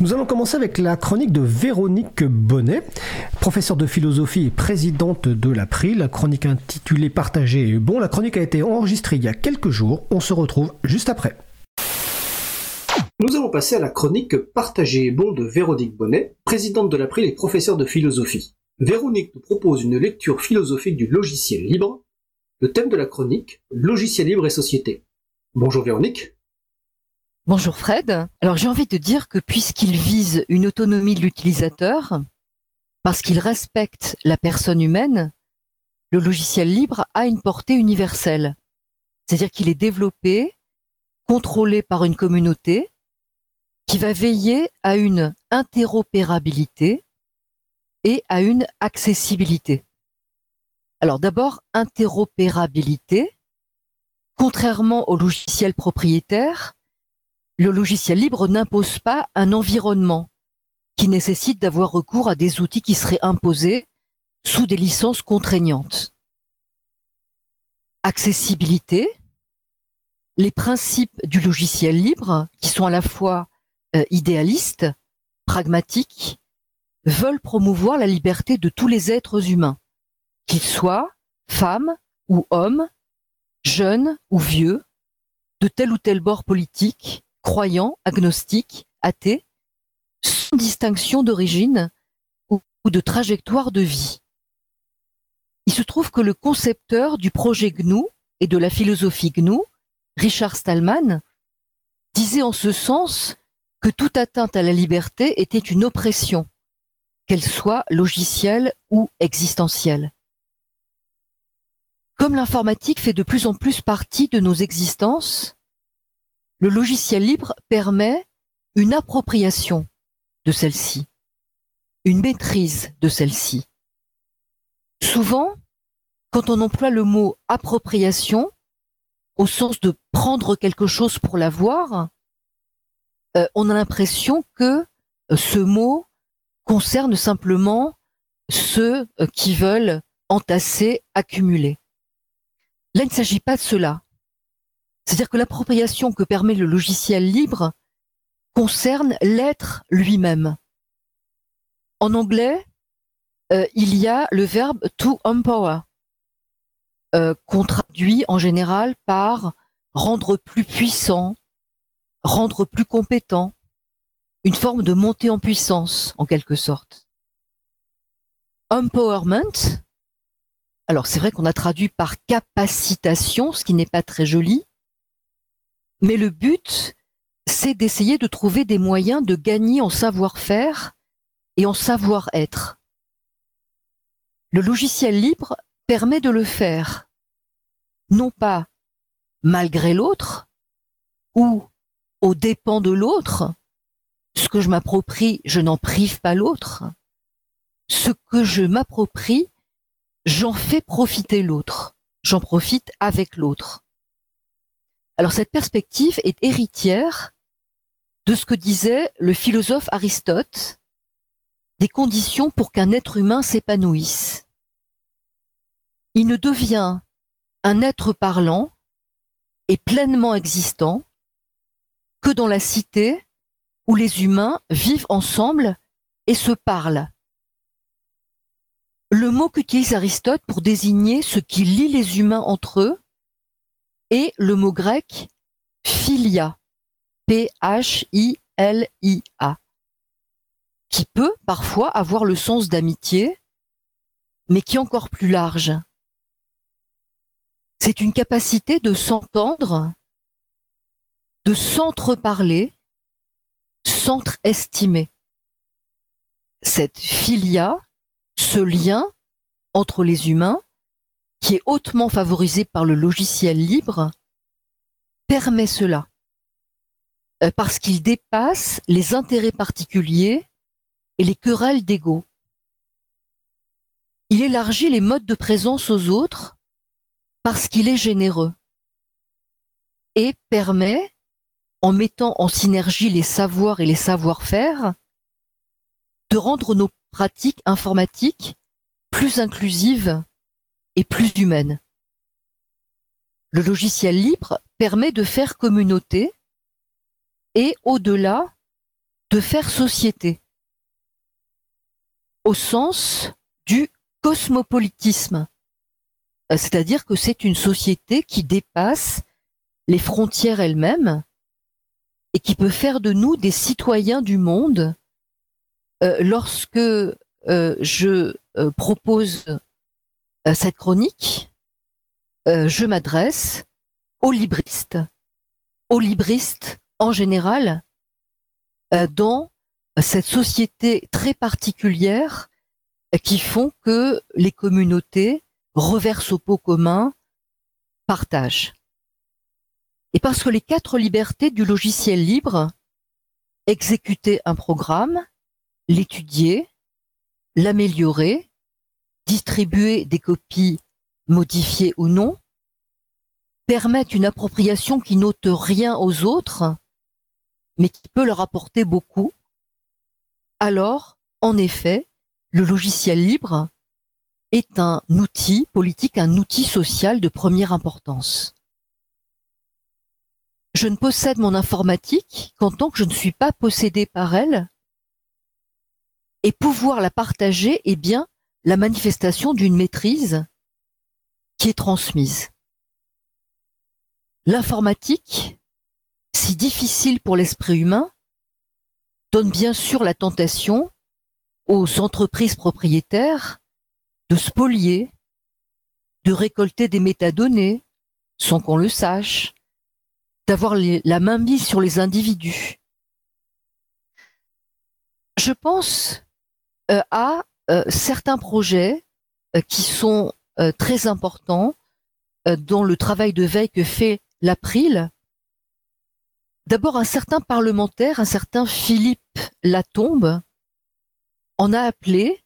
Nous allons commencer avec la chronique de Véronique Bonnet, professeure de philosophie et présidente de l'April. La chronique intitulée Partager est bon. La chronique a été enregistrée il y a quelques jours. On se retrouve juste après. Nous allons passer à la chronique Partager est bon de Véronique Bonnet, présidente de l'April et professeure de philosophie. Véronique nous propose une lecture philosophique du logiciel libre. Le thème de la chronique, logiciel libre et société. Bonjour Véronique. Bonjour Fred. Alors j'ai envie de dire que puisqu'il vise une autonomie de l'utilisateur, parce qu'il respecte la personne humaine, le logiciel libre a une portée universelle. C'est-à-dire qu'il est développé, contrôlé par une communauté qui va veiller à une interopérabilité et à une accessibilité. Alors d'abord, interopérabilité. Contrairement au logiciel propriétaire, le logiciel libre n'impose pas un environnement qui nécessite d'avoir recours à des outils qui seraient imposés sous des licences contraignantes. Accessibilité, les principes du logiciel libre, qui sont à la fois euh, idéalistes, pragmatiques, veulent promouvoir la liberté de tous les êtres humains, qu'ils soient femmes ou hommes, jeunes ou vieux, de tel ou tel bord politique, croyants, agnostiques, athées, sans distinction d'origine ou de trajectoire de vie. Il se trouve que le concepteur du projet GNU et de la philosophie GNU, Richard Stallman, disait en ce sens que toute atteinte à la liberté était une oppression, qu'elle soit logicielle ou existentielle. Comme l'informatique fait de plus en plus partie de nos existences, le logiciel libre permet une appropriation de celle-ci, une maîtrise de celle-ci. Souvent, quand on emploie le mot appropriation, au sens de prendre quelque chose pour l'avoir, euh, on a l'impression que euh, ce mot concerne simplement ceux euh, qui veulent entasser, accumuler. Là, il ne s'agit pas de cela. C'est-à-dire que l'appropriation que permet le logiciel libre concerne l'être lui-même. En anglais, euh, il y a le verbe to empower, euh, qu'on traduit en général par rendre plus puissant, rendre plus compétent, une forme de montée en puissance en quelque sorte. Empowerment, alors c'est vrai qu'on a traduit par capacitation, ce qui n'est pas très joli, mais le but, c'est d'essayer de trouver des moyens de gagner en savoir-faire et en savoir-être. Le logiciel libre permet de le faire, non pas malgré l'autre ou au dépens de l'autre. Ce que je m'approprie, je n'en prive pas l'autre. Ce que je m'approprie, j'en fais profiter l'autre. J'en profite avec l'autre. Alors cette perspective est héritière de ce que disait le philosophe Aristote des conditions pour qu'un être humain s'épanouisse. Il ne devient un être parlant et pleinement existant que dans la cité où les humains vivent ensemble et se parlent. Le mot qu'utilise Aristote pour désigner ce qui lie les humains entre eux et le mot grec philia, P-H-I-L-I-A, qui peut parfois avoir le sens d'amitié, mais qui est encore plus large. C'est une capacité de s'entendre, de s'entreparler, s'entre-estimer. Cette philia, ce lien entre les humains, qui est hautement favorisé par le logiciel libre, permet cela. Euh, parce qu'il dépasse les intérêts particuliers et les querelles d'ego. Il élargit les modes de présence aux autres parce qu'il est généreux et permet, en mettant en synergie les savoirs et les savoir-faire, de rendre nos pratiques informatiques plus inclusives et plus humaine. Le logiciel libre permet de faire communauté et au-delà de faire société au sens du cosmopolitisme. Euh, c'est-à-dire que c'est une société qui dépasse les frontières elles-mêmes et qui peut faire de nous des citoyens du monde. Euh, lorsque euh, je propose cette chronique, je m'adresse aux libristes, aux libristes en général, dans cette société très particulière qui font que les communautés reversent au pot commun, partagent. Et parce que les quatre libertés du logiciel libre, exécuter un programme, l'étudier, l'améliorer, distribuer des copies modifiées ou non, permettent une appropriation qui n'ôte rien aux autres, mais qui peut leur apporter beaucoup, alors, en effet, le logiciel libre est un outil politique, un outil social de première importance. Je ne possède mon informatique qu'en tant que je ne suis pas possédé par elle, et pouvoir la partager est bien la manifestation d'une maîtrise qui est transmise. L'informatique, si difficile pour l'esprit humain, donne bien sûr la tentation aux entreprises propriétaires de spolier, de récolter des métadonnées sans qu'on le sache, d'avoir la main mise sur les individus. Je pense euh, à certains projets euh, qui sont très importants dans le travail de veille que fait l'April D'abord, un certain parlementaire, un certain Philippe Latombe, en a appelé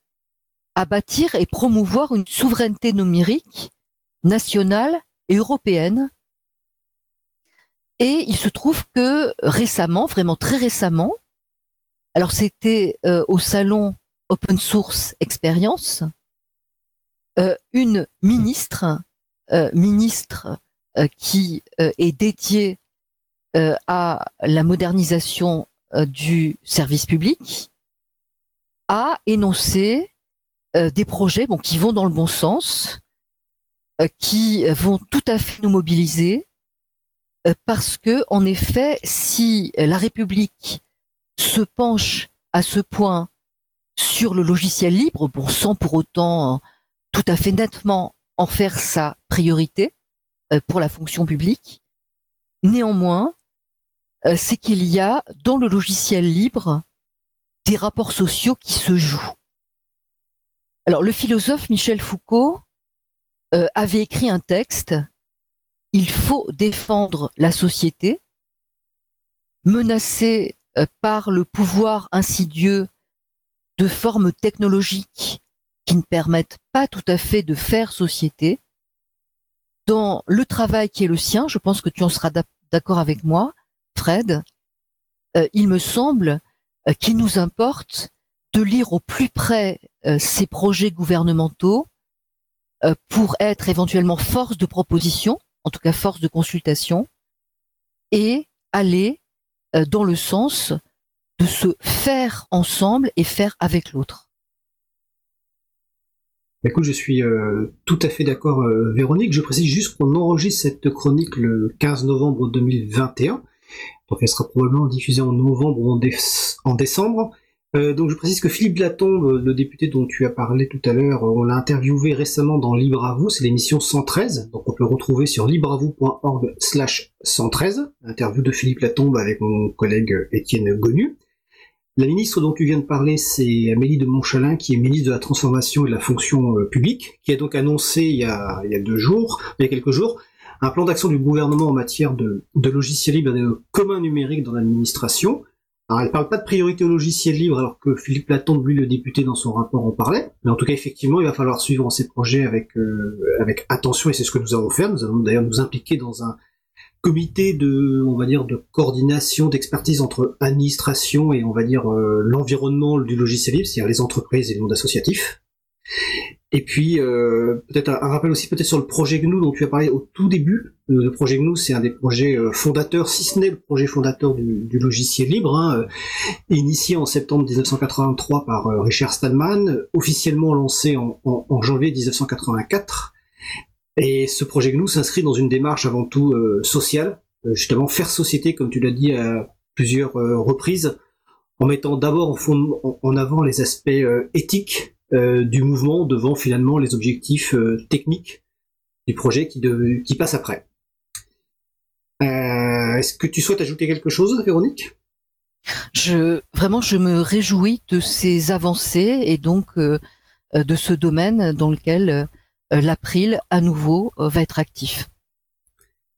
à bâtir et promouvoir une souveraineté numérique nationale et européenne. Et il se trouve que récemment, vraiment très récemment, alors c'était euh, au salon Open Source Experience, euh, une ministre, euh, ministre qui est dédiée euh, à la modernisation euh, du service public, a énoncé euh, des projets bon, qui vont dans le bon sens, qui vont tout à fait nous mobiliser, parce que, en effet, si la République se penche à ce point sur le logiciel libre, bon, sans pour autant tout à fait nettement en faire sa priorité pour la fonction publique, néanmoins, euh, c'est qu'il y a dans le logiciel libre des rapports sociaux qui se jouent. Alors le philosophe Michel Foucault euh, avait écrit un texte, Il faut défendre la société, menacée euh, par le pouvoir insidieux de formes technologiques qui ne permettent pas tout à fait de faire société. Dans le travail qui est le sien, je pense que tu en seras d'accord avec moi, Fred, euh, il me semble euh, qu'il nous importe de lire au plus près euh, ces projets gouvernementaux pour être éventuellement force de proposition, en tout cas force de consultation, et aller dans le sens se faire ensemble et faire avec l'autre. Écoute, je suis tout à fait d'accord, Véronique. Je précise juste qu'on enregistre cette chronique le 15 novembre 2021. Donc elle sera probablement diffusée en novembre ou en, décembre. Euh, donc je précise que Philippe Latombe, le député dont tu as parlé tout à l'heure, on l'a interviewé récemment dans Libre à vous, c'est l'émission 113, donc on peut le retrouver sur libreavou.org slash 113, interview de Philippe Latombe avec mon collègue Étienne Gonu. La ministre dont tu viens de parler, c'est Amélie de Montchalin, qui est ministre de la Transformation et de la Fonction euh, publique, qui a donc annoncé il y a, il y a deux jours, il y a quelques jours, un plan d'action du gouvernement en matière de, de logiciels libres et de commun numérique dans l'administration. Alors, elle parle pas de priorité au logiciel libre, alors que Philippe Latombe, lui, le député, dans son rapport, en parlait. Mais en tout cas, effectivement, il va falloir suivre ces projets avec, euh, avec attention, et c'est ce que nous allons faire. Nous allons d'ailleurs nous impliquer dans un comité de, on va dire, de coordination, d'expertise entre administration et, on va dire, euh, l'environnement du logiciel libre, c'est-à-dire les entreprises et le monde associatif. Et puis euh, peut-être un, rappel aussi peut-être sur le projet GNU dont tu as parlé au tout début. Le projet GNU, c'est un des projets euh, fondateurs, si ce n'est le projet fondateur du, logiciel libre, hein, euh, initié en septembre 1983 par Richard Stallman, officiellement lancé en, en, janvier 1984. Et ce projet GNU s'inscrit dans une démarche avant tout sociale, justement faire société, comme tu l'as dit à plusieurs reprises, en mettant d'abord en, avant les aspects éthiques euh, du mouvement devant finalement les objectifs euh, techniques du projet qui, passe après. Euh, est-ce que tu souhaites ajouter quelque chose, Véronique? Je, Vraiment, je me réjouis de ces avancées et donc de ce domaine dans lequel l'April, à nouveau, va être actif.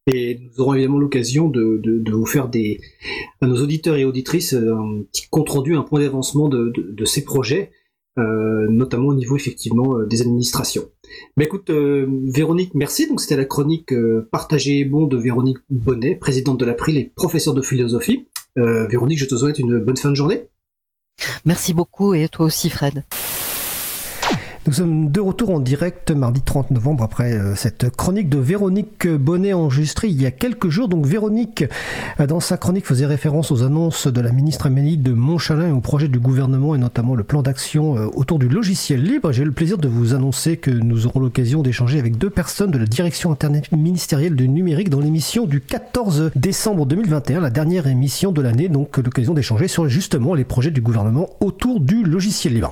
Et nous aurons évidemment l'occasion de, vous faire des, à nos auditeurs et auditrices un petit compte rendu, un point d'avancement de, de, ces projets. Euh, notamment au niveau effectivement euh, des administrations. Mais écoute, euh, Véronique, merci. Donc c'était la chronique Partagée et bon de Véronique Bonnet, présidente de l'April et professeure de philosophie. Véronique, je te souhaite une bonne fin de journée. Merci beaucoup et toi aussi, Fred. Nous sommes de retour en direct mardi 30 novembre après euh, cette chronique de Véronique Bonnet enregistrée il y a quelques jours. Donc Véronique, euh, dans sa chronique, faisait référence aux annonces de la ministre Amélie de Montchalin et au projet du gouvernement et notamment le plan d'action euh, autour du logiciel libre. J'ai le plaisir de vous annoncer que nous aurons l'occasion d'échanger avec deux personnes de la direction internet ministérielle du numérique dans l'émission du 14 décembre 2021, la dernière émission de l'année. Donc l'occasion d'échanger sur justement les projets du gouvernement autour du logiciel libre.